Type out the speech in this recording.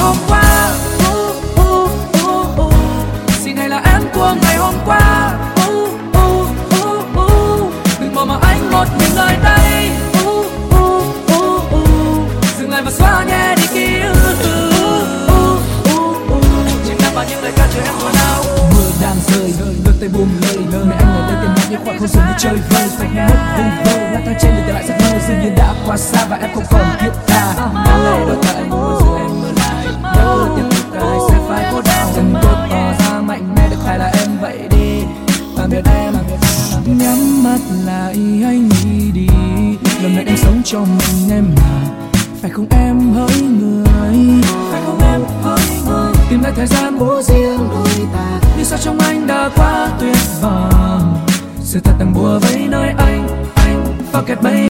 hôm qua. Uh, uh, uh, uh. Xin hãy là em của ngày hôm qua. Uh, uh, uh, uh. Đừng bỏ mà anh một mình nơi đây. Uh, uh, uh, uh. Dừng lại và xóa nhé đi ký ức. Uh, uh, uh, uh. Chỉ nằm bao những lời ca chờ em mùa nào mưa đang rơi đôi tay buông lời mẹ anh ngồi đây tìm hát những khoảng không dừng như chơi vơi. Phải mất vùng vơ lang thang trên đường tìm lại giấc mơ. Dường như đã quá xa và em không còn thiết tha nhắm mắt lại hãy nghĩ đi. Lần này anh sống cho mình em mà phải không em hỡi người. Phải không em hỡi người. Tìm lại thời gian bố riêng đôi ta. Như sao trong anh đã quá tuyệt vời? Sự thật đang bùa vây nơi anh anh và kẹt mây